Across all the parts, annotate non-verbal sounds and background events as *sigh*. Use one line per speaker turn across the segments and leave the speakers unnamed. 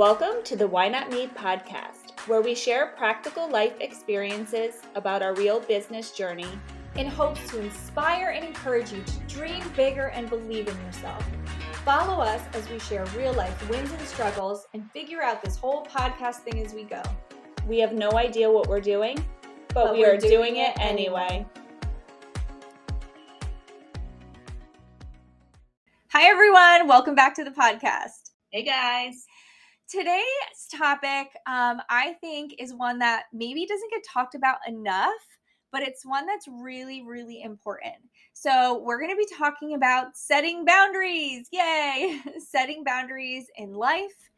Welcome to the Why Not Me podcast, where we share practical life experiences about our real business journey
in hopes to inspire and encourage you to dream bigger and believe in yourself. Follow us as we share real life wins and struggles and figure out this whole podcast thing as we go.
We have no idea what we're doing, but,
But
we
we're
doing,
doing
it anyway.
Hi, everyone. Welcome back to the podcast.
Hey guys.
Today's topic, um, I think, is one that maybe doesn't get talked about enough, but it's one that's really, really important. So, we're going to be talking about setting boundaries. Yay! *laughs* setting boundaries in life,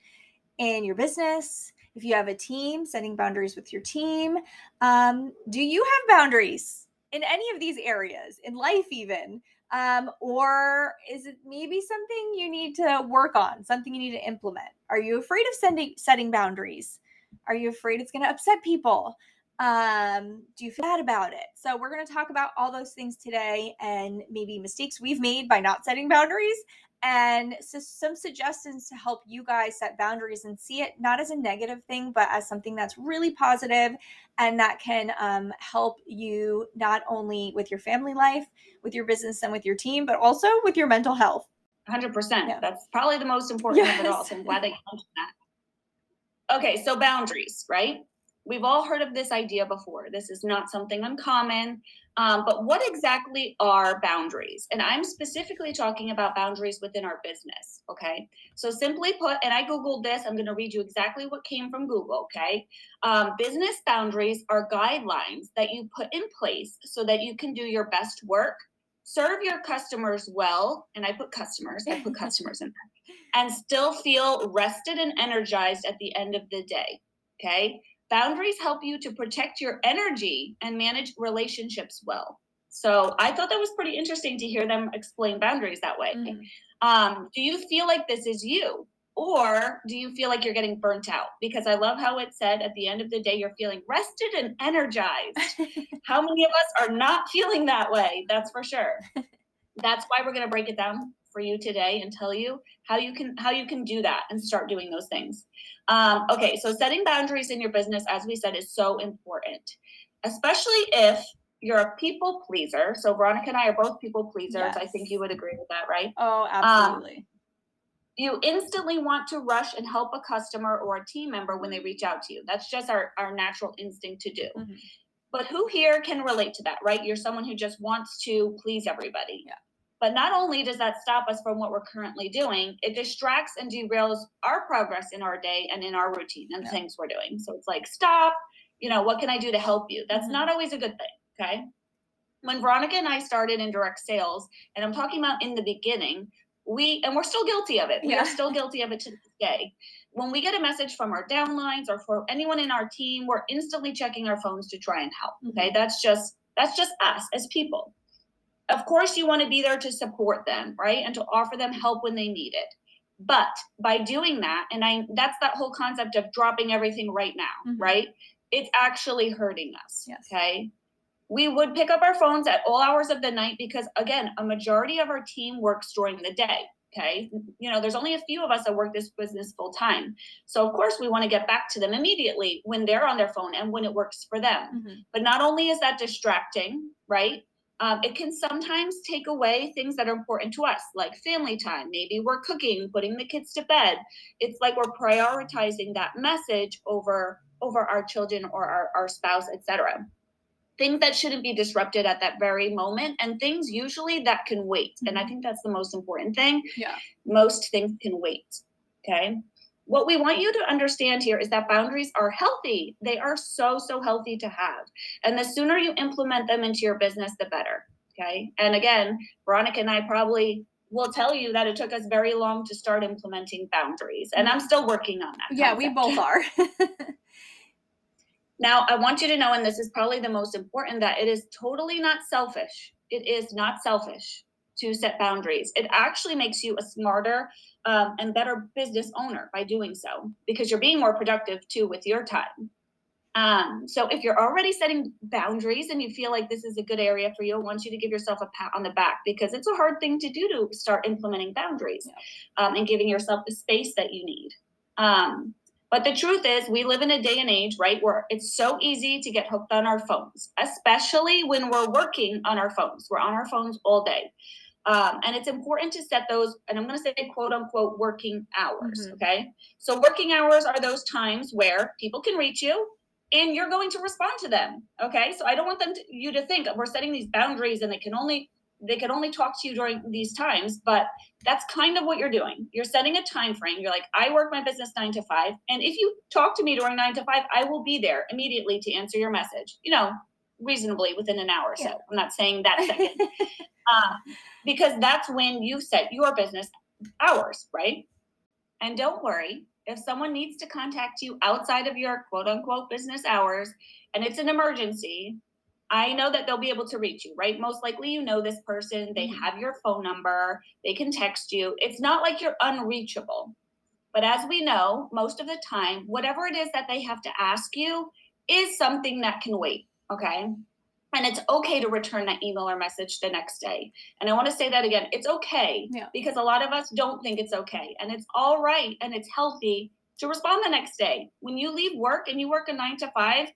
in your business. If you have a team, setting boundaries with your team. Um, do you have boundaries in any of these areas, in life, even? Um, or is it maybe something you need to work on, something you need to implement? Are you afraid of sending setting boundaries? Are you afraid it's going to upset people? Um, do you feel bad about it? So we're going to talk about all those things today and maybe mistakes we've made by not setting boundaries and so some suggestions to help you guys set boundaries and see it not as a negative thing, but as something that's really positive and that can um, help you not only with your family life, with your business, and with your team, but also with your mental health.
100%.
Yeah.
That's probably the most important of it all. So I'm glad that you mentioned that. Okay, so boundaries, right? We've all heard of this idea before. This is not something uncommon. Um, but what exactly are boundaries? And I'm specifically talking about boundaries within our business. Okay. So simply put, and I Googled this, I'm going to read you exactly what came from Google. Okay. Um, business boundaries are guidelines that you put in place so that you can do your best work, serve your customers well. And I put customers, I put *laughs* customers in there, and still feel rested and energized at the end of the day. Okay. Boundaries help you to protect your energy and manage relationships well. So I thought that was pretty interesting to hear them explain boundaries that way.
Mhm.
Um, do you feel like this is you? Or do you feel like you're getting burnt out? Because I love how it said at the end of the day, you're feeling rested and energized. *laughs* how many of us are not feeling that way? That's for sure. That's why we're going to break it down for you today and tell you how you can how you can do that and start doing those things. Um, okay, so setting boundaries in your business, as we said, is so important, especially if you're a people pleaser. So Veronica and I are both people pleasers. I think you would agree with that, right?
Oh, absolutely.
you instantly want to rush and help a customer or a team member when they reach out to you. That's just our, our natural instinct to do.
Mhm.
But who here can relate to that, right? You're someone who just wants to please everybody.
Yeah.
But not only does that stop us from what we're currently doing, it distracts and derails our progress in our day and in our routine and
Yeah.
things we're doing. So it's like, stop, you know, what can I do to help you? That's
Mhm.
not always a good thing. Okay. When Veronica and I started in direct sales, and I'm talking about in the beginning, we and we're still guilty of it. We
Yeah.
are still guilty of it to this day. When we get a message from our downlines or for anyone in our team, we're instantly checking our phones to try and help. Okay, that's just that's just us as people. Of course, you want to be there to support them, right, and to offer them help when they need it. But by doing that, and I that's that whole concept of dropping everything right now,
Mhm.
right? It's actually hurting us.
Yes.
Okay we would pick up our phones at all hours of the night because again a majority of our team works during the day okay you know there's only a few of us that work this business full time so of course we want to get back to them immediately when they're on their phone and when it works for them
Mhm.
but not only is that distracting right um, it can sometimes take away things that are important to us like family time. Maybe we're cooking putting the kids to bed. It's like we're prioritizing that message over over our children or our, our spouse etc things that shouldn't be disrupted at that very moment and things usually that can wait. And i
Mhm.
think that's the most important thing.
Yeah.
most things can wait okay what we want you to understand here is that boundaries are healthy. They are so so healthy to have. And the sooner you implement them into your business the better okay? And again veronica and i probably will tell you that it took us very long to start implementing boundaries and i'm still working on that
Yeah, we both are. *laughs*
Now, I want you to know, and this is probably the most important, that it is totally not selfish. It is not selfish to set boundaries. It actually makes you a smarter um, and better business owner by doing so because you're being more productive too with your time. Um, so if you're already setting boundaries and you feel like this is a good area for you, I want you to give yourself a pat on the back because it's a hard thing to do to start implementing boundaries um, and giving yourself the space that you need. Um, but the truth is, we live in a day and age, right, where it's so easy to get hooked on our phones, especially when we're working on our phones. We're on our phones all day. Um, and it's important to set those, and I'm going to say quote unquote working hours. Mm-hmm. Okay. So, working hours are those times where people can reach you and you're going to respond to them. Okay. So, I don't want them to, you to think we're setting these boundaries and they can only they can only talk to you during these times but that's kind of what you're doing you're setting a time frame you're like i work my business nine to five and if you talk to me during nine to five i will be there immediately to answer your message you know reasonably within an hour or so yeah. i'm not saying that *laughs* second uh, because that's when you set your business hours right and don't worry if someone needs to contact you outside of your quote unquote business hours and it's an emergency I know that they'll be able to reach you, right? Most likely you know this person, they mm-hmm. have your phone number, they can text you. It's not like you're unreachable. But as we know, most of the time, whatever it is that they have to ask you is something that can wait, okay? And it's okay to return that email or message the next day. And I want to say that again it's okay yeah. because a lot of us don't think it's okay. And it's all right and it's healthy to respond the next day. When you leave work and you work a nine to five,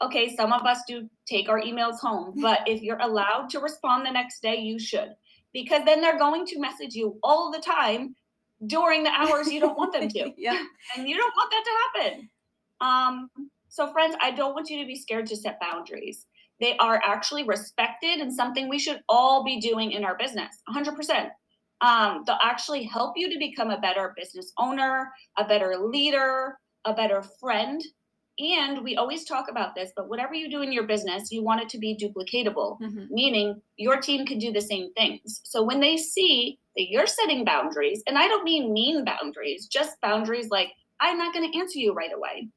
okay, some of us do take our emails home, *laughs* but if you're allowed to respond the next day, you should. Because then they're going to message you all the time during the hours you don't want them to. *laughs*
yeah.
And you don't want that to happen. Um, so, friends, I don't want you to be scared to set boundaries. They are actually respected and something we should all be doing in our business 100%. Um, they'll actually help you to become a better business owner, a better leader, a better friend, and we always talk about this, but whatever you do in your business, you want it to be duplicatable, mm-hmm. meaning your team can do the same things. So when they see that you're setting boundaries, and I don't mean mean boundaries, just boundaries like, I'm not going to answer you right away,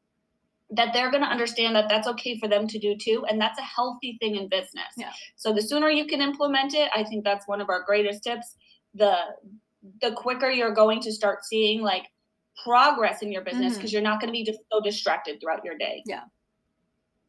that they're going to understand that that's okay for them to do too. And that's a healthy thing in business.
Yeah.
So the sooner you can implement it, I think that's one of our greatest tips. The the quicker you're going to start seeing like progress in your business because mm-hmm. you're not going to be just so distracted throughout your day.
Yeah.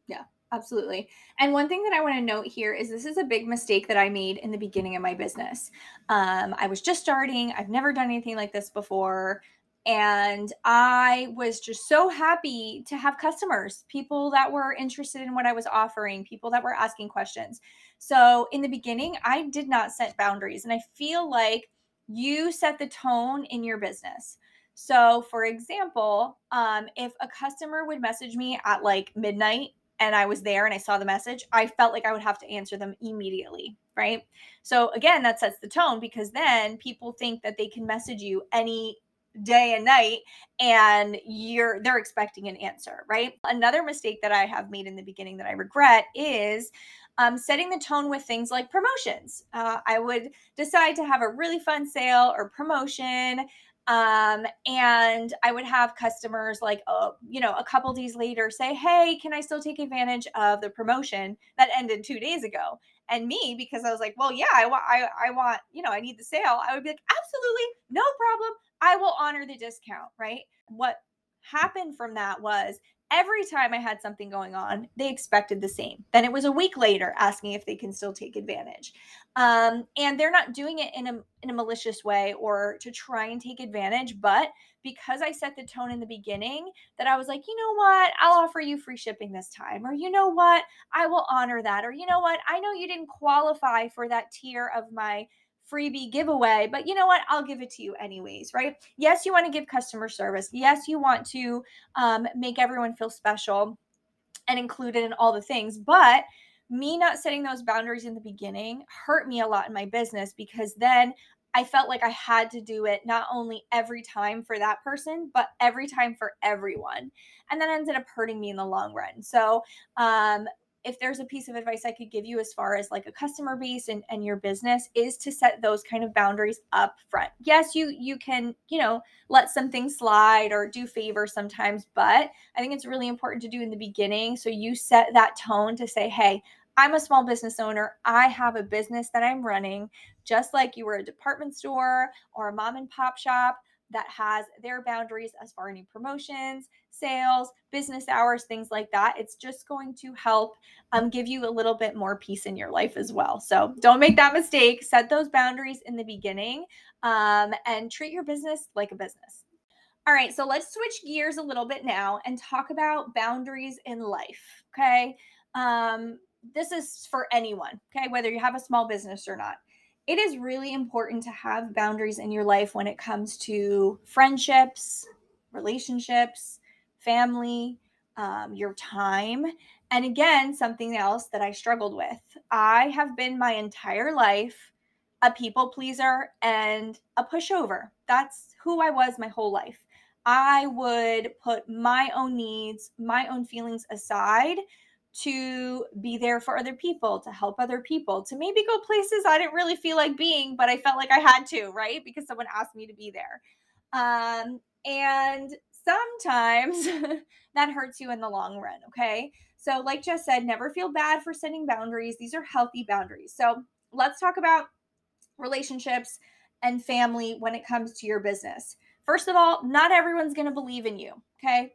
Yeah, absolutely. And one thing that I want to note here is this is a big mistake that I made in the beginning of my business. Um, I was just starting, I've never done anything like this before. And I was just so happy to have customers, people that were interested in what I was offering, people that were asking questions. So in the beginning, I did not set boundaries. And I feel like you set the tone in your business. So, for example, um, if a customer would message me at like midnight and I was there and I saw the message, I felt like I would have to answer them immediately, right? So, again, that sets the tone because then people think that they can message you any day and night and you're they're expecting an answer right another mistake that i have made in the beginning that i regret is um, setting the tone with things like promotions uh, i would decide to have a really fun sale or promotion um, and I would have customers like, uh, you know, a couple days later say, Hey, can I still take advantage of the promotion that ended two days ago? And me, because I was like, well, yeah, I want, I, I want, you know, I need the sale. I would be like, absolutely, no problem. I will honor the discount. Right. What happened from that was every time I had something going on, they expected the same. Then it was a week later asking if they can still take advantage. Um, and they're not doing it in a, in a malicious way or to try and take advantage. But because I set the tone in the beginning, that I was like, you know what, I'll offer you free shipping this time. Or you know what, I will honor that. Or you know what, I know you didn't qualify for that tier of my freebie giveaway, but you know what? I'll give it to you anyways, right? Yes, you want to give customer service. Yes, you want to um, make everyone feel special and included in all the things, but me not setting those boundaries in the beginning hurt me a lot in my business because then I felt like I had to do it not only every time for that person, but every time for everyone. And that ended up hurting me in the long run. So, um, if there's a piece of advice I could give you as far as like a customer base and, and your business is to set those kind of boundaries up front. Yes, you you can, you know, let some things slide or do favors sometimes, but I think it's really important to do in the beginning. So you set that tone to say, hey, I'm a small business owner. I have a business that I'm running, just like you were a department store or a mom and pop shop that has their boundaries as far as any promotions, sales, business hours, things like that. It's just going to help um, give you a little bit more peace in your life as well. So don't make that mistake. Set those boundaries in the beginning um, and treat your business like a business. All right, so let's switch gears a little bit now and talk about boundaries in life. Okay. Um, this is for anyone, okay, whether you have a small business or not. It is really important to have boundaries in your life when it comes to friendships, relationships, family, um, your time. And again, something else that I struggled with. I have been my entire life a people pleaser and a pushover. That's who I was my whole life. I would put my own needs, my own feelings aside to be there for other people, to help other people, to maybe go places I didn't really feel like being, but I felt like I had to, right? Because someone asked me to be there. Um, and sometimes *laughs* that hurts you in the long run, okay? So, like Jess said, never feel bad for setting boundaries. These are healthy boundaries. So, let's talk about relationships and family when it comes to your business. First of all, not everyone's going to believe in you. Okay.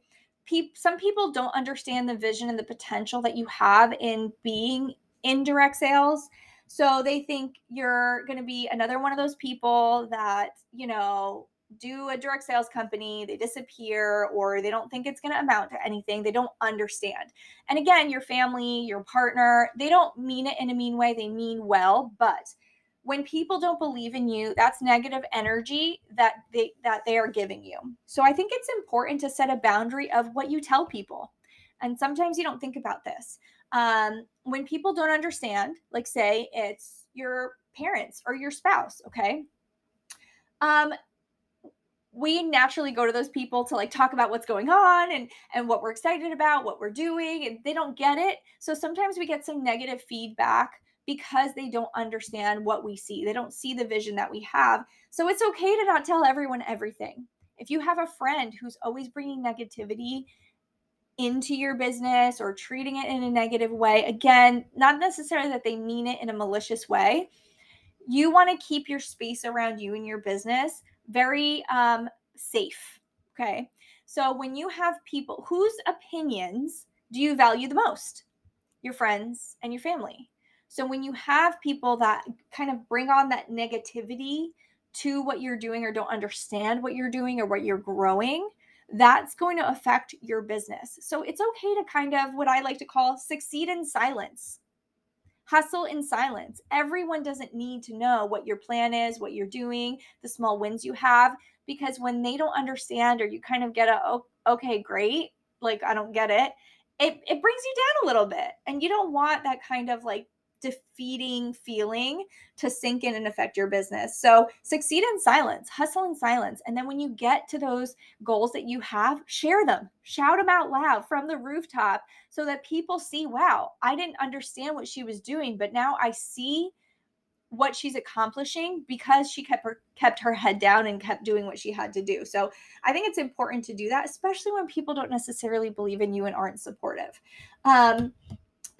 Pe- some people don't understand the vision and the potential that you have in being in direct sales. So they think you're going to be another one of those people that, you know, do a direct sales company, they disappear, or they don't think it's going to amount to anything. They don't understand. And again, your family, your partner, they don't mean it in a mean way. They mean well, but when people don't believe in you that's negative energy that they that they are giving you. So i think it's important to set a boundary of what you tell people. And sometimes you don't think about this. Um, when people don't understand like say it's your parents or your spouse okay? Um, we naturally go to those people to like talk about what's going on and and what we're excited about what we're doing and they don't get it. So sometimes we get some negative feedback because they don't understand what we see. They don't see the vision that we have. So it's okay to not tell everyone everything. If you have a friend who's always bringing negativity into your business or treating it in a negative way, again, not necessarily that they mean it in a malicious way, you want to keep your space around you and your business very um, safe. Okay. So when you have people whose opinions do you value the most? Your friends and your family. So when you have people that kind of bring on that negativity to what you're doing or don't understand what you're doing or what you're growing, that's going to affect your business. So it's okay to kind of what I like to call succeed in silence. Hustle in silence. Everyone doesn't need to know what your plan is, what you're doing, the small wins you have, because when they don't understand or you kind of get a, oh, okay, great, like I don't get it, it, it brings you down a little bit. And you don't want that kind of like defeating feeling to sink in and affect your business. So succeed in silence, hustle in silence. And then when you get to those goals that you have, share them, shout them out loud from the rooftop so that people see, wow, I didn't understand what she was doing, but now I see what she's accomplishing because she kept her kept her head down and kept doing what she had to do. So I think it's important to do that, especially when people don't necessarily believe in you and aren't supportive. Um,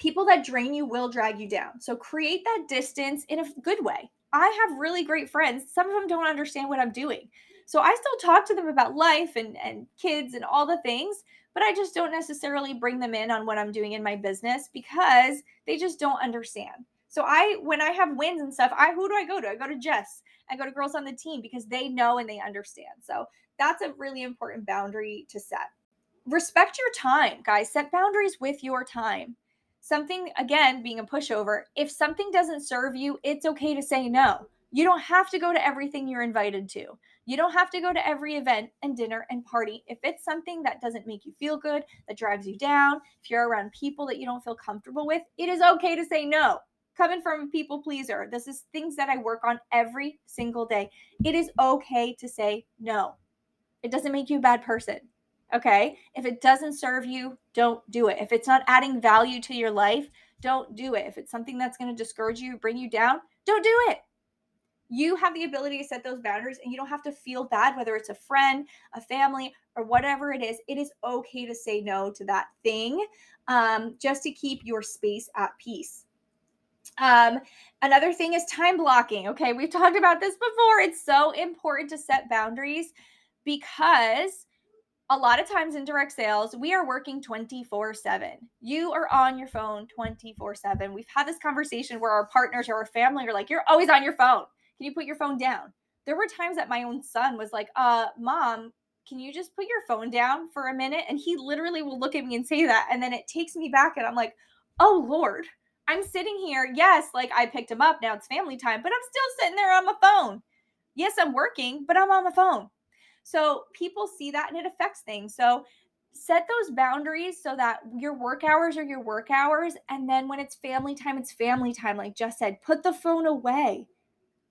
people that drain you will drag you down. So create that distance in a good way. I have really great friends. Some of them don't understand what I'm doing. So I still talk to them about life and, and kids and all the things, but I just don't necessarily bring them in on what I'm doing in my business because they just don't understand. So I when I have wins and stuff, I who do I go to? I go to Jess. I go to girls on the team because they know and they understand. So that's a really important boundary to set. Respect your time, guys. Set boundaries with your time something again being a pushover if something doesn't serve you it's okay to say no. You don't have to go to everything you're invited to. You don't have to go to every event and dinner and party. If it's something that doesn't make you feel good that drives you down if you're around people that you don't feel comfortable with it is okay to say no. Coming from a people pleaser. This is things that i work on every single day. It is okay to say no. It doesn't make you a bad person Okay. If it doesn't serve you, don't do it. If it's not adding value to your life, don't do it. If it's something that's going to discourage you, bring you down, don't do it. You have the ability to set those boundaries and you don't have to feel bad, whether it's a friend, a family, or whatever it is. It is okay to say no to that thing um, just to keep your space at peace. Um, another thing is time blocking. Okay, we've talked about this before. It's so important to set boundaries because a lot of times in direct sales, we are working 24 7. You are on your phone 24 7. We've had this conversation where our partners or our family are like, You're always on your phone. Can you put your phone down? There were times that my own son was like, Uh, mom, can you just put your phone down for a minute? And he literally will look at me and say that. And then it takes me back, and I'm like, oh, Lord, I'm sitting here. Yes, like I picked him up. Now it's family time, but I'm still sitting there on my phone. Yes, I'm working, but I'm on my phone. So people see that and it affects things. So set those boundaries so that your work hours are your work hours. And then when it's family time, it's family time. Like Jess said, put the phone away.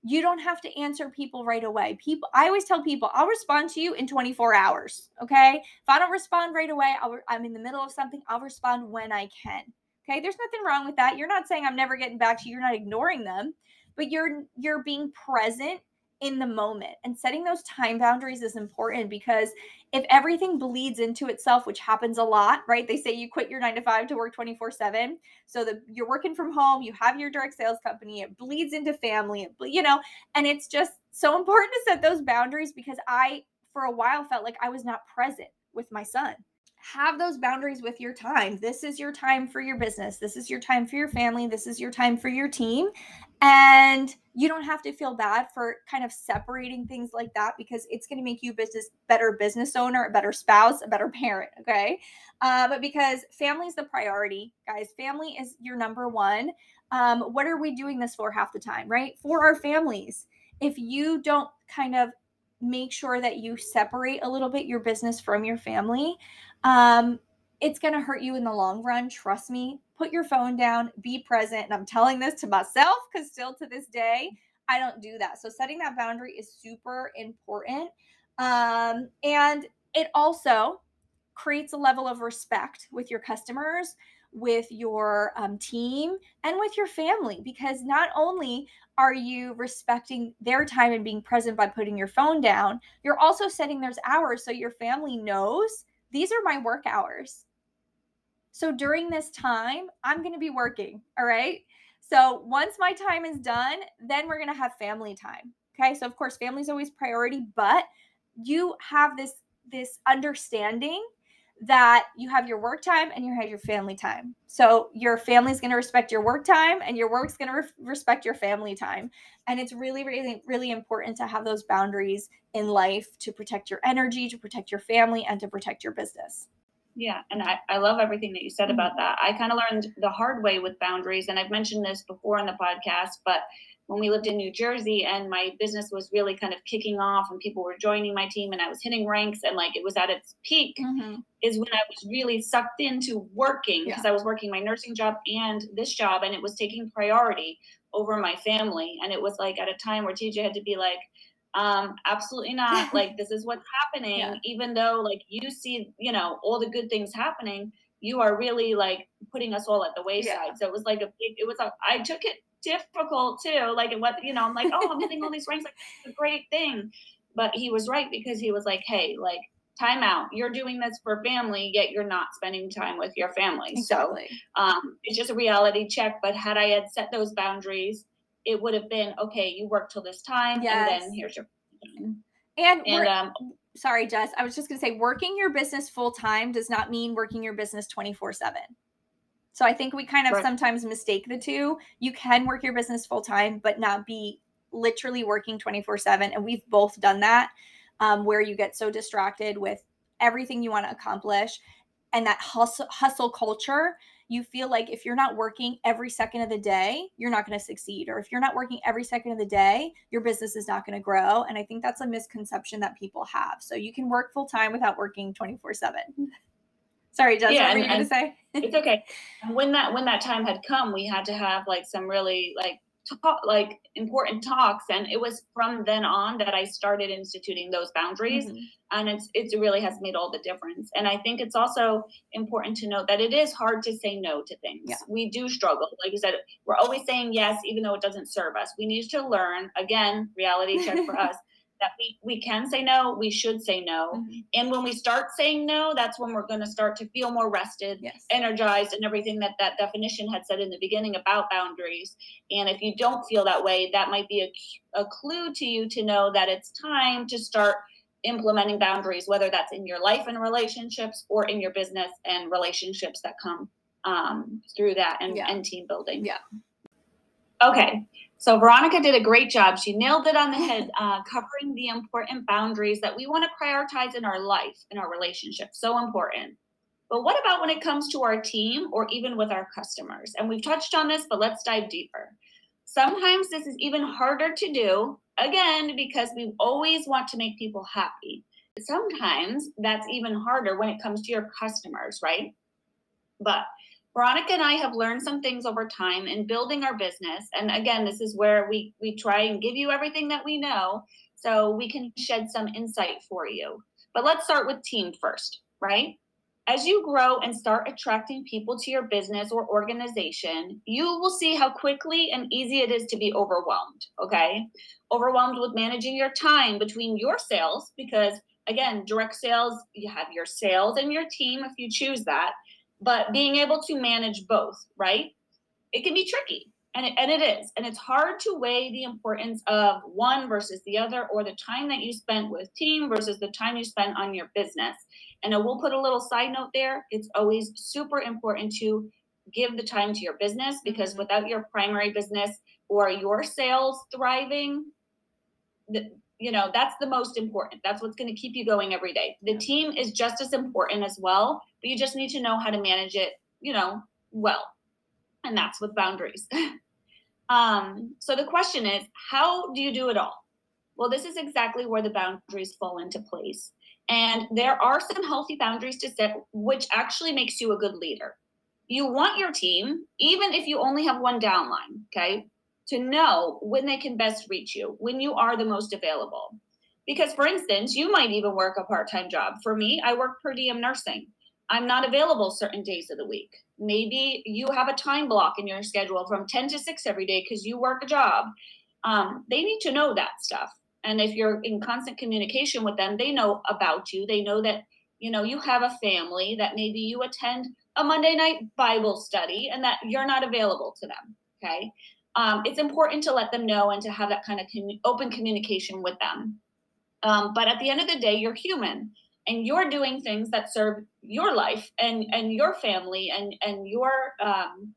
You don't have to answer people right away. People, I always tell people, I'll respond to you in 24 hours. Okay. If I don't respond right away, I'll, I'm in the middle of something, I'll respond when I can. Okay. There's nothing wrong with that. You're not saying I'm never getting back to you. You're not ignoring them, but you're, you're being present in the moment and setting those time boundaries is important because if everything bleeds into itself which happens a lot right they say you quit your 9 to 5 to work 24/7 so that you're working from home you have your direct sales company it bleeds into family you know and it's just so important to set those boundaries because I for a while felt like I was not present with my son have those boundaries with your time. This is your time for your business. This is your time for your family. This is your time for your team. And you don't have to feel bad for kind of separating things like that because it's going to make you business better business owner, a better spouse, a better parent. Okay. Uh, but because family is the priority, guys, family is your number one. Um, what are we doing this for half the time, right? For our families. If you don't kind of make sure that you separate a little bit your business from your family, um, it's going to hurt you in the long run. Trust me. Put your phone down, be present. And I'm telling this to myself because still to this day, I don't do that. So setting that boundary is super important. Um, and it also creates a level of respect with your customers, with your um, team, and with your family because not only are you respecting their time and being present by putting your phone down, you're also setting those hours so your family knows these are my work hours. So during this time, I'm going to be working. All right. So once my time is done, then we're going to have family time. Okay. So of course, family is always priority, but you have this this understanding that you have your work time and you have your family time. So your family's going to respect your work time and your work's going to re- respect your family time. And it's really really really important to have those boundaries in life to protect your energy, to protect your family and to protect your business.
Yeah, and I, I love everything that you said about that. I kind of learned the hard way with boundaries, and I've mentioned this before in the podcast, but when we lived in New Jersey and my business was really kind of kicking off and people were joining my team and I was hitting ranks and like it was at its peak mm-hmm. is when I was really sucked into working because yeah. I was working my nursing job and this job and it was taking priority over my family and it was like at a time where TJ had to be like um absolutely not. *laughs* Like this is what's happening. Yeah. even though like you see you know all the good things happening you are really like putting us all at the wayside. Yeah. so it was like a big it was a i took it difficult too. Like what you know i'm like oh i'm getting all these ranks. Like it's a great thing. But he was right because he was like hey like time out. You're doing this for family yet you're not spending time with your family. Exactly. so um it's just a reality check. But had i had set those boundaries it would have been okay you work till this time yes. and then here's your
and, and um sorry jess i was just going to say working your business full time does not mean working your business 24 7 so i think we kind of right. sometimes mistake the two you can work your business full time but not be literally working 24 7 and we've both done that um, where you get so distracted with everything you want to accomplish and that hustle hustle culture you feel like if you're not working every second of the day, you're not going to succeed. Or if you're not working every second of the day, your business is not going to grow. And I think that's a misconception that people have. So you can work full time without working 24 7. *laughs* Sorry, Jess, yeah, what were you going to say?
it's okay. *laughs* When that when that time had come, we had to have like some really like talk, like important talks and it was from then on that i started instituting those boundaries mm-hmm. and it's it really has made all the difference. And i think it's also important to note that it is hard to say no to things. Yeah. we do struggle. Like you said we're always saying yes even though it doesn't serve us. We need to learn. Again reality check for *laughs* us that we, we can say no, we should say no. Mm-hmm. And when we start saying no, that's when we're going to start to feel more rested, yes. energized, and everything that that definition had said in the beginning about boundaries. And if you don't feel that way, that might be a, a clue to you to know that it's time to start implementing boundaries, whether that's in your life and relationships or in your business and relationships that come um, through that and, yeah. and team building.
Yeah.
Okay, so Veronica did a great job. She nailed it on the head, *laughs* uh, covering the important boundaries that we want to prioritize in our life, in our relationship. So important. But what about when it comes to our team or even with our customers? And we've touched on this, but let's dive deeper. Sometimes this is even harder to do, again, because we always want to make people happy. Sometimes that's even harder when it comes to your customers, right? But Veronica and I have learned some things over time in building our business. And again, this is where we we try and give you everything that we know so we can shed some insight for you. But let's start with team first, right? As you grow and start attracting people to your business or organization, you will see how quickly and easy it is to be overwhelmed, okay? Overwhelmed with managing your time between your sales because again, direct sales, you have your sales and your team if you choose that but being able to manage both, right? It can be tricky. And it, and it is. And it's hard to weigh the importance of one versus the other or the time that you spent with team versus the time you spent on your business. And I will put a little side note there. It's always super important to give the time to your business because mm-hmm. without your primary business or your sales thriving, the, you know, that's the most important. That's what's going to keep you going every day. The team is just as important as well, but you just need to know how to manage it, you know, well. And that's with boundaries. *laughs* um, so the question is, how do you do it all? Well, this is exactly where the boundaries fall into place. And there are some healthy boundaries to set, which actually makes you a good leader. You want your team, even if you only have one downline, okay? To know when they can best reach you, when you are the most available. Because, for instance, you might even work a part time job. For me, I work per diem nursing. I'm not available certain days of the week. Maybe you have a time block in your schedule from 10 to 6 every day because you work a job. Um, they need to know that stuff. And if you're in constant communication with them, they know about you. They know that, you know, you have a family, that maybe you attend a Monday night Bible study and that you're not available to them. Okay um, it's important to let them know and to have that kind of open communication with them. Um, but at the end of the day, you're human and you're doing things that serve your life and and your family and and your um,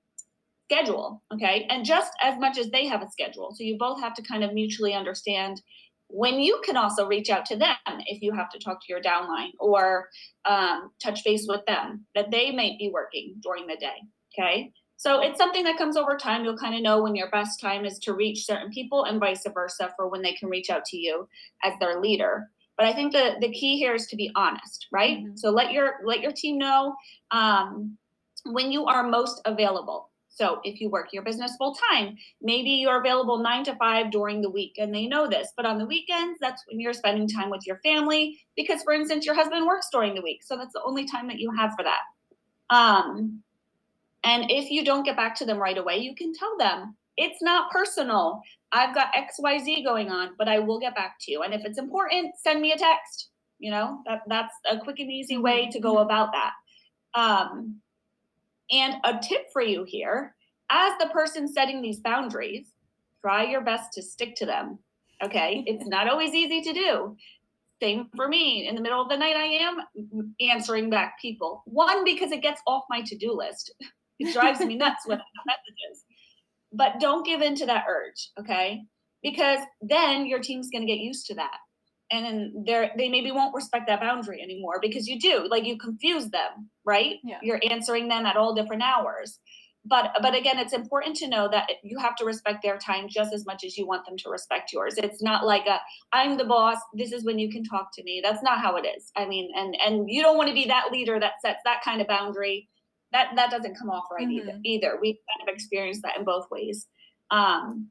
schedule. Okay, and just as much as they have a schedule, so you both have to kind of mutually understand when you can also reach out to them if you have to talk to your downline or um, touch base with them that they might be working during the day. Okay. So it's something that comes over time. You'll kind of know when your best time is to reach certain people and vice versa for when they can reach out to you as their leader. But I think the the key here is to be honest, right? Mm-hmm. So let your let your team know um, when you are most available. So if you work your business full time, maybe you're available nine to five during the week and they know this. But on the weekends, that's when you're spending time with your family because, for instance, your husband works during the week. So that's the only time that you have for that. Um, and if you don't get back to them right away, you can tell them it's not personal. I've got XYZ going on, but I will get back to you. And if it's important, send me a text. You know, that, that's a quick and easy way to go mm-hmm. about that. Um, and a tip for you here as the person setting these boundaries, try your best to stick to them. Okay. *laughs* it's not always easy to do. Same for me. In the middle of the night, I am answering back people. One, because it gets off my to do list. It drives me nuts with the messages. But don't give in to that urge, okay? Because then your team's going to get used to that. And then they're, they maybe won't respect that boundary anymore because you do. Like you confuse them, right? Yeah. You're answering them at all different hours but but again it's important to know that you have to respect their time just as much as you want them to respect yours it's not like a i'm the boss this is when you can talk to me that's not how it is i mean and and you don't want to be that leader that sets that kind of boundary that that doesn't come off right mm-hmm. either. Either we kind of experienced that in both ways. Um,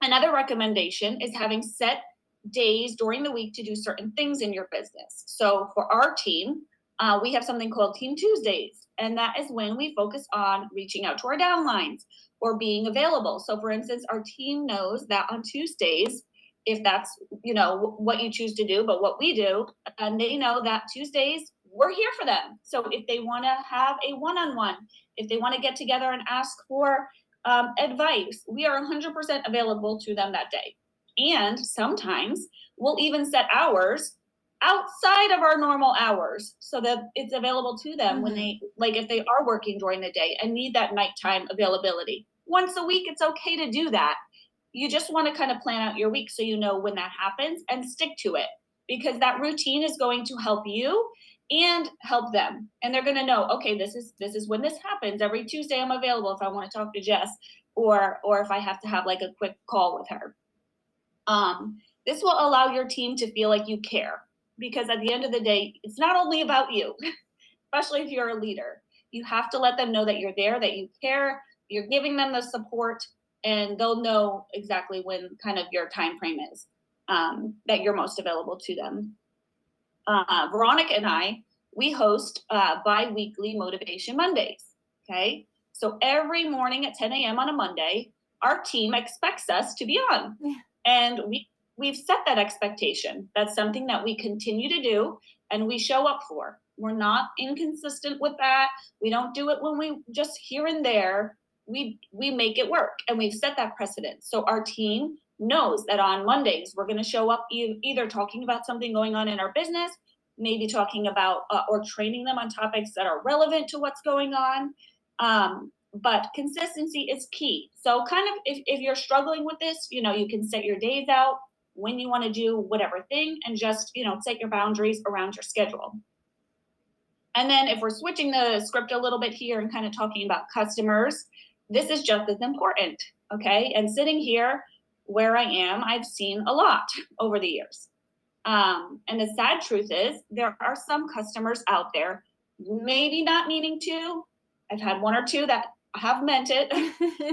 another recommendation is having set days during the week to do certain things in your business. So for our team, uh, we have something called Team Tuesdays, and that is when we focus on reaching out to our downlines or being available. So, for instance, our team knows that on Tuesdays, if that's you know what you choose to do, but what we do, and they know that Tuesdays we're here for them. So if they want to have a one-on-one, if they want to get together and ask for um, advice, we are 100% available to them that day. And sometimes we'll even set hours outside of our normal hours so that it's available to them mm-hmm. when they like if they are working during the day and need that nighttime availability once a week, it's okay to do that. You just want to kind of plan out your week so you know when that happens and stick to it because that routine is going to help you and help them. And they're going to know okay this is this is when this happens. Every tuesday i'm available if i want to talk to jess or or if i have to have like a quick call with her. Um this will allow your team to feel like you care because at the end of the day it's not only about you *laughs* especially if you're a leader. You have to let them know that you're there that you care you're giving them the support and they'll know exactly when kind of your time frame is um, that you're most available to them uh, Veronica and I, we host uh, bi weekly Motivation Mondays. Okay. So every morning at 10 a.m. on a Monday, our team expects us to be on. And we, we've set that expectation. That's something that we continue to do and we show up for. We're not inconsistent with that. We don't do it when we just here and there. We we make it work and we've set that precedent. So our team knows that on Mondays we're going to show up e- either talking about something going on in our business, maybe talking about uh, or training them on topics that are relevant to what's going on. Um, but consistency is key. So, kind of if, if you're struggling with this, you know, you can set your days out when you want to do whatever thing and just, you know, set your boundaries around your schedule. And then if we're switching the script a little bit here and kind of talking about customers, this is just as important. Okay. And sitting here, where I am, I've seen a lot over the years. Um, and the sad truth is, there are some customers out there, maybe not meaning to. I've had one or two that have meant it,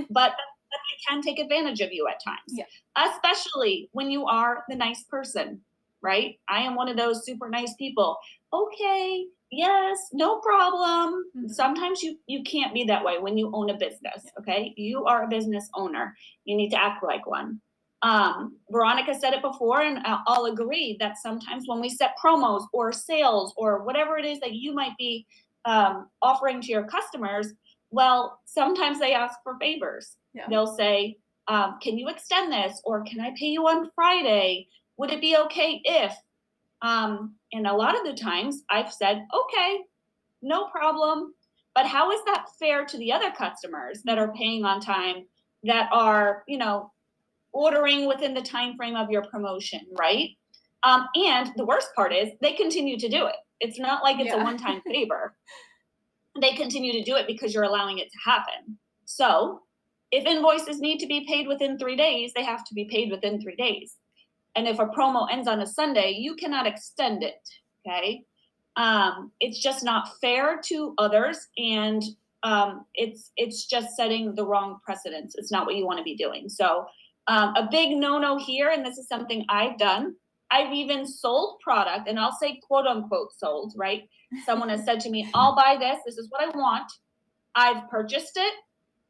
*laughs* but they can take advantage of you at times,
yeah.
especially when you are the nice person, right? I am one of those super nice people. Okay, yes, no problem. Mm-hmm. Sometimes you you can't be that way when you own a business, okay? You are a business owner. You need to act like one. Um, Veronica said it before, and I'll agree that sometimes when we set promos or sales or whatever it is that you might be um, offering to your customers, well, sometimes they ask for favors.
Yeah.
They'll say, um, Can you extend this? Or can I pay you on Friday? Would it be okay if? Um, and a lot of the times I've said, Okay, no problem. But how is that fair to the other customers that are paying on time that are, you know, ordering within the time frame of your promotion, right? Um, and the worst part is they continue to do it. It's not like it's yeah. a one-time *laughs* favor. they continue to do it because you're allowing it to happen. So if invoices need to be paid within three days, they have to be paid within three days. And if a promo ends on a Sunday, you cannot extend it. Okay. Um, it's just not fair to others and um, it's it's just setting the wrong precedence. It's not what you want to be doing. So um, a big no no here, and this is something I've done. I've even sold product, and I'll say quote unquote sold, right? Someone has said to me, I'll buy this. This is what I want. I've purchased it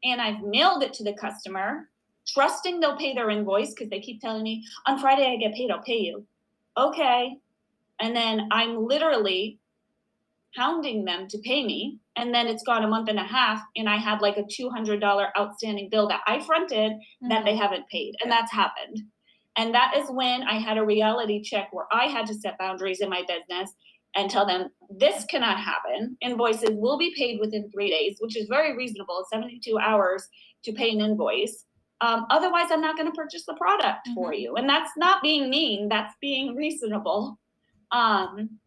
and I've mailed it to the customer, trusting they'll pay their invoice because they keep telling me, on Friday I get paid, I'll pay you. Okay. And then I'm literally hounding them to pay me. And then it's gone a month and a half, and I have like a $200 outstanding bill that I fronted mm-hmm. that they mm-hmm. haven't paid. And that's happened. And that is when I had a reality check where I had to set boundaries in my business and tell them this cannot happen. Invoices will be paid within three days, which is very reasonable 72 hours to pay an invoice. Um, otherwise, I'm not going to purchase the product mm-hmm. for you. And that's not being mean, that's being reasonable. Um,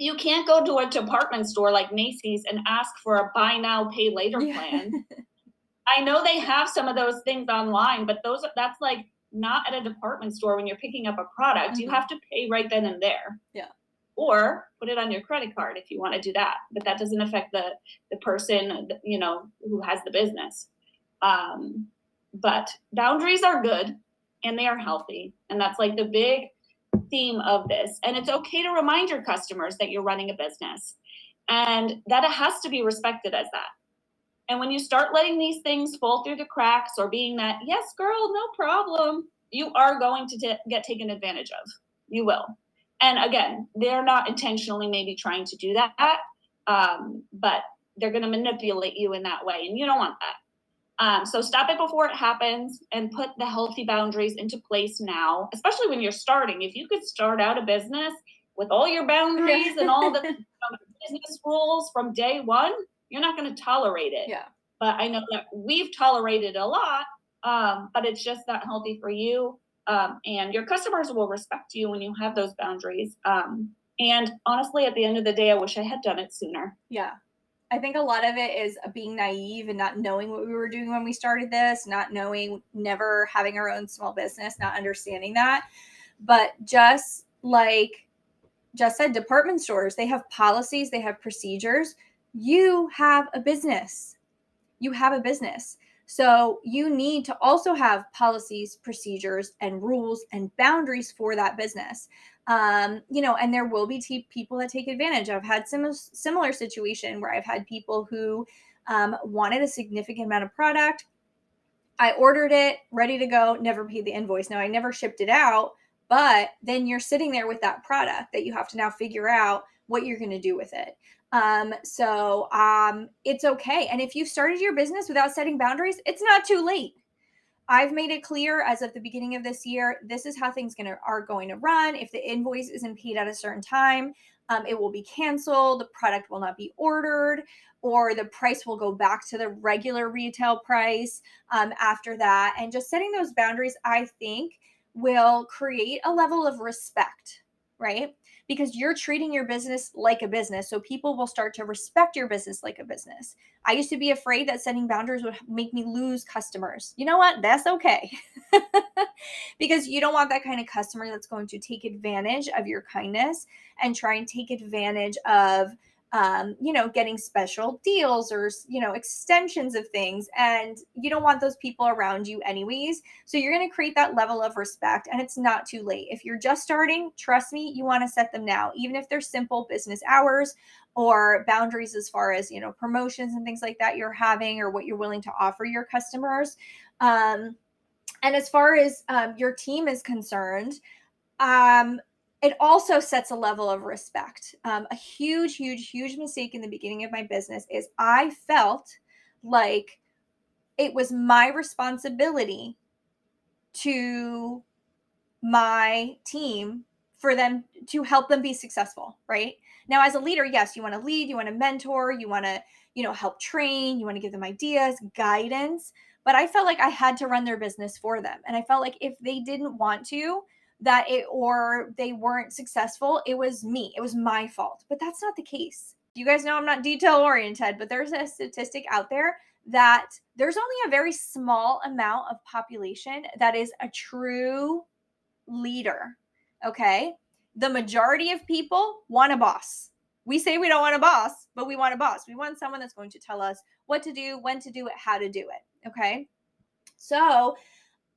you can't go to a department store like Macy's and ask for a buy now pay later plan. *laughs* I know they have some of those things online, but those that's like not at a department store when you're picking up a product. Mm-hmm. You have to pay right then and there.
Yeah.
Or put it on your credit card if you want to do that, but that doesn't affect the the person you know who has the business. Um, but boundaries are good and they are healthy, and that's like the big theme of this. And it's okay to remind your customers that you're running a business and that it has to be respected as that. And when you start letting these things fall through the cracks or being that, yes, girl, no problem, you are going to t- get taken advantage of. You will. And again, they're not intentionally maybe trying to do that, um, but they're going to manipulate you in that way. And you don't want that. Um, so stop it before it happens and put the healthy boundaries into place now, especially when you're starting. If you could start out a business with all your boundaries and all the *laughs* business rules from day one, you're not going to tolerate it.
Yeah.
but I know that we've tolerated a lot, um, but it's just not healthy for you. Um, and your customers will respect you when you have those boundaries. Um, and honestly, at the end of the day, I wish I had done it sooner.
Yeah. I think a lot of it is being naive and not knowing what we were doing when we started this, not knowing, never having our own small business, not understanding that. But just like Jess said, department stores, they have policies, they have procedures. You have a business. You have a business. So you need to also have policies, procedures, and rules and boundaries for that business. Um, you know, and there will be t- people that take advantage. I've had some similar situation where I've had people who um, wanted a significant amount of product. I ordered it, ready to go, never paid the invoice. Now I never shipped it out, but then you're sitting there with that product that you have to now figure out what you're going to do with it. Um, so um, it's okay. And if you started your business without setting boundaries, it's not too late. I've made it clear as of the beginning of this year, this is how things gonna are going to run. If the invoice isn't paid at a certain time, um, it will be canceled. The product will not be ordered, or the price will go back to the regular retail price um, after that. And just setting those boundaries, I think, will create a level of respect, right? because you're treating your business like a business. So people will start to respect your business like a business. I used to be afraid that setting boundaries would make me lose customers. You know what? That's okay. *laughs* because you don't want that kind of customer that's going to take advantage of your kindness and try and take advantage of um, you know, getting special deals or, you know, extensions of things. And you don't want those people around you, anyways. So you're going to create that level of respect, and it's not too late. If you're just starting, trust me, you want to set them now, even if they're simple business hours or boundaries as far as, you know, promotions and things like that you're having or what you're willing to offer your customers. Um, and as far as um, your team is concerned, um, it also sets a level of respect. Um, a huge, huge, huge mistake in the beginning of my business is I felt like it was my responsibility to my team for them to help them be successful, right? Now, as a leader, yes, you want to lead, you want to mentor, you want to, you know, help train, you want to give them ideas, guidance. But I felt like I had to run their business for them. And I felt like if they didn't want to, that it or they weren't successful, it was me. It was my fault. But that's not the case. You guys know I'm not detail oriented, but there's a statistic out there that there's only a very small amount of population that is a true leader. Okay? The majority of people want a boss. We say we don't want a boss, but we want a boss. We want someone that's going to tell us what to do, when to do it, how to do it. Okay? So,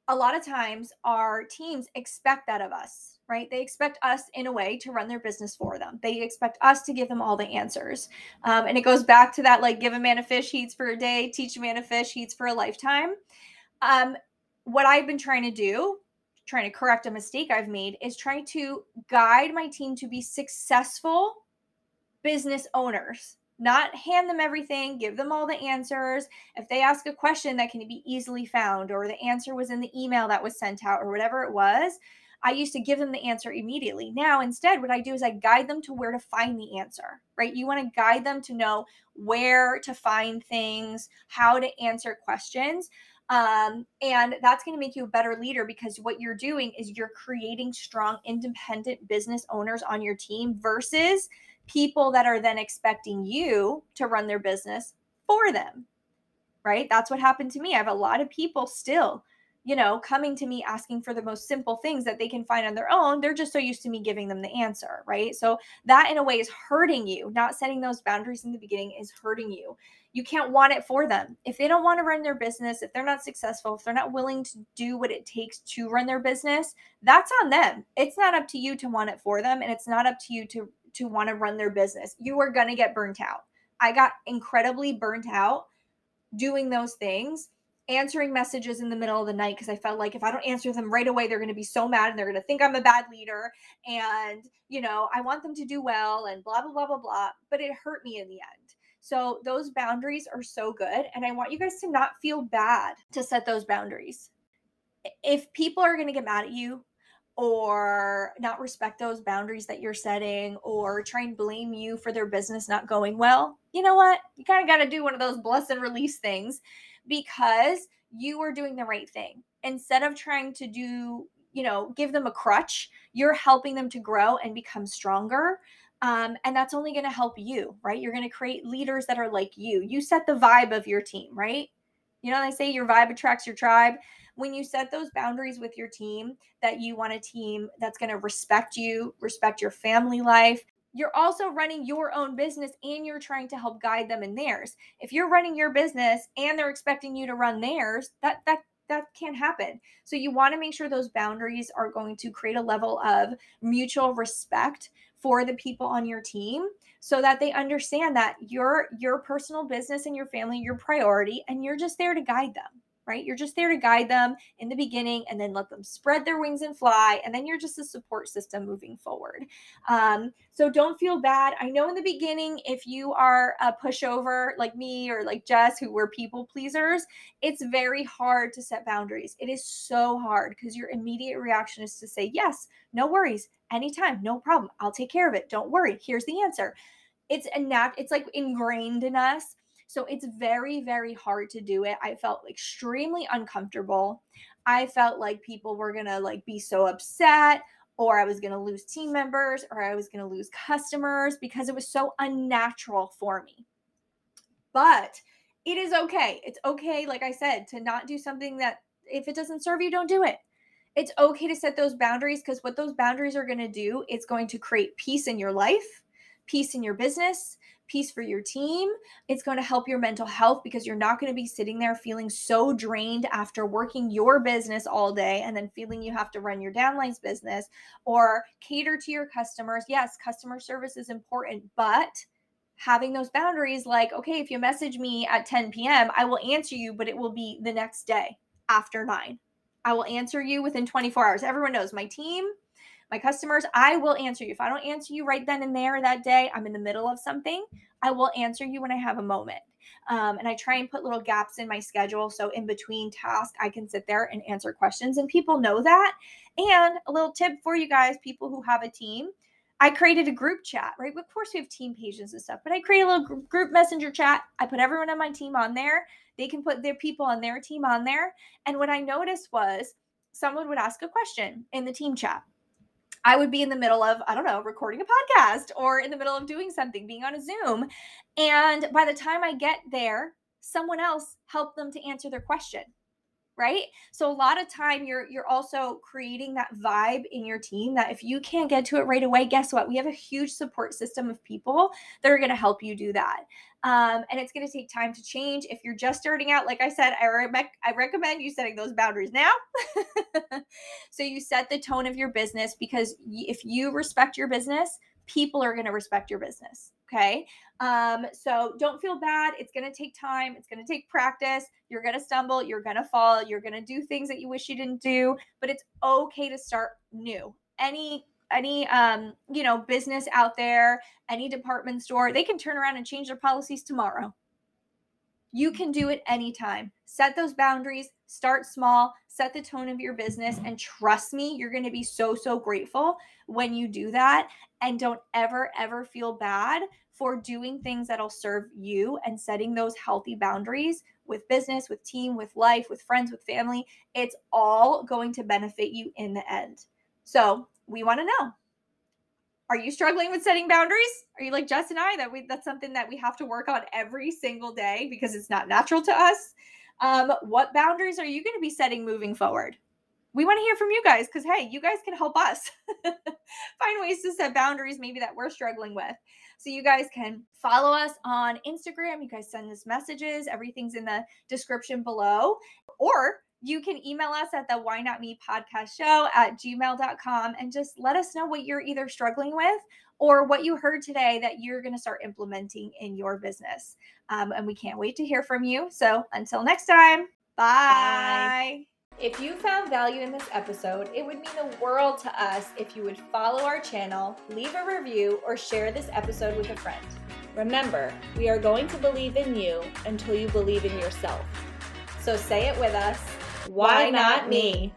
a lot of times our teams expect that of us, right? They expect us in a way to run their business for them. They expect us to give them all the answers. Um, and it goes back to that like give a man a fish, he eats for a day, teach a man a fish, he eats for a lifetime. Um, what I've been trying to do, trying to correct a mistake I've made, is trying to guide my team to be successful business owners not hand them everything, give them all the answers. If they ask a question that can be easily found, or the answer was in the email that was sent out, or whatever it was, I used to give them the answer immediately. Now, instead, what I do is I guide them to where to find the answer, right? You want to guide them to know where to find things, how to answer questions. Um, and that's going to make you a better leader because what you're doing is you're creating strong, independent business owners on your team versus people that are then expecting you to run their business for them. Right? That's what happened to me. I have a lot of people still, you know, coming to me asking for the most simple things that they can find on their own. They're just so used to me giving them the answer, right? So that in a way is hurting you. Not setting those boundaries in the beginning is hurting you. You can't want it for them. If they don't want to run their business, if they're not successful, if they're not willing to do what it takes to run their business, that's on them. It's not up to you to want it for them and it's not up to you to to want to run their business. You are going to get burnt out. I got incredibly burnt out doing those things, answering messages in the middle of the night because I felt like if I don't answer them right away, they're going to be so mad and they're going to think I'm a bad leader. And, you know, I want them to do well and blah, blah, blah, blah, blah. But it hurt me in the end. So those boundaries are so good. And I want you guys to not feel bad to set those boundaries. If people are going to get mad at you, or not respect those boundaries that you're setting or try and blame you for their business not going well, you know what? You kind of got to do one of those bless and release things because you are doing the right thing. Instead of trying to do, you know, give them a crutch, you're helping them to grow and become stronger. Um, and that's only going to help you, right? You're going to create leaders that are like you. You set the vibe of your team, right? You know, they say your vibe attracts your tribe when you set those boundaries with your team that you want a team that's going to respect you, respect your family life, you're also running your own business and you're trying to help guide them in theirs. If you're running your business and they're expecting you to run theirs, that that that can't happen. So you want to make sure those boundaries are going to create a level of mutual respect for the people on your team so that they understand that your your personal business and your family your priority and you're just there to guide them right? You're just there to guide them in the beginning and then let them spread their wings and fly. And then you're just a support system moving forward. Um, so don't feel bad. I know in the beginning, if you are a pushover like me or like Jess, who were people pleasers, it's very hard to set boundaries. It is so hard because your immediate reaction is to say, yes, no worries, anytime, no problem. I'll take care of it. Don't worry. Here's the answer. It's a nat- it's like ingrained in us so it's very, very hard to do it. I felt extremely uncomfortable. I felt like people were going to like be so upset or I was going to lose team members or I was going to lose customers because it was so unnatural for me. But it is okay. It's okay, like I said, to not do something that if it doesn't serve you, don't do it. It's okay to set those boundaries because what those boundaries are going to do, it's going to create peace in your life, peace in your business, peace for your team. It's going to help your mental health because you're not going to be sitting there feeling so drained after working your business all day and then feeling you have to run your downlines business or cater to your customers. Yes, customer service is important, but having those boundaries like, okay, if you message me at 10 p.m., I will answer you, but it will be the next day after nine. I will answer you within 24 hours. Everyone knows my team my customers, I will answer you. If I don't answer you right then and there that day, I'm in the middle of something, I will answer you when I have a moment. Um, and I try and put little gaps in my schedule. So in between tasks, I can sit there and answer questions. And people know that. And a little tip for you guys, people who have a team. I created a group chat, right? Of course, we have team pages and stuff, but I create a little group messenger chat. I put everyone on my team on there. They can put their people on their team on there. And what I noticed was someone would ask a question in the team chat. I would be in the middle of, I don't know, recording a podcast or in the middle of doing something, being on a Zoom. And by the time I get there, someone else helped them to answer their question right? So a lot of time you're you're also creating that vibe in your team that if you can't get to it right away guess what? We have a huge support system of people that are going to help you do that. Um, and it's going to take time to change. If you're just starting out like i said i, re- I recommend you setting those boundaries now. *laughs* So you set the tone of your business because if you respect your business people are going to respect your business Okay. Um, so don't feel bad. It's going to take time. It's going to take practice. You're going to stumble. You're going to fall. You're going to do things that you wish you didn't do, but it's okay to start new. Any any um you know business out there any department store they can turn around and change their policies tomorrow you can do it anytime. Set those boundaries, start small, set the tone of your business, and trust me, you're going to be so, so grateful when you do that. And don't ever, ever feel bad for doing things that'll serve you and setting those healthy boundaries with business, with team, with life, with friends, with family. It's all going to benefit you in the end. So, we want to know are you struggling with setting boundaries? Are you like Jess and I that we that's something that we have to work on every single day because it's not natural to us? Um, what boundaries are you going to be setting moving forward? We want to hear from you guys because hey, you guys can help us *laughs* find ways to set boundaries maybe that we're struggling with. So you guys can follow us on Instagram. You guys send us messages. Everything's in the description below. Or you can email us at the why not me podcast show at gmail.com and just let us know what you're either struggling with or what you heard today that you're going to start implementing in your business. Um, and we can't wait to hear from you. So until next time, bye. bye. If you found value in this episode, it would mean the world to us if you would follow our channel, leave a review, or share this episode with a friend. Remember, we are going to believe in you until you believe in yourself. So say it with us why not me?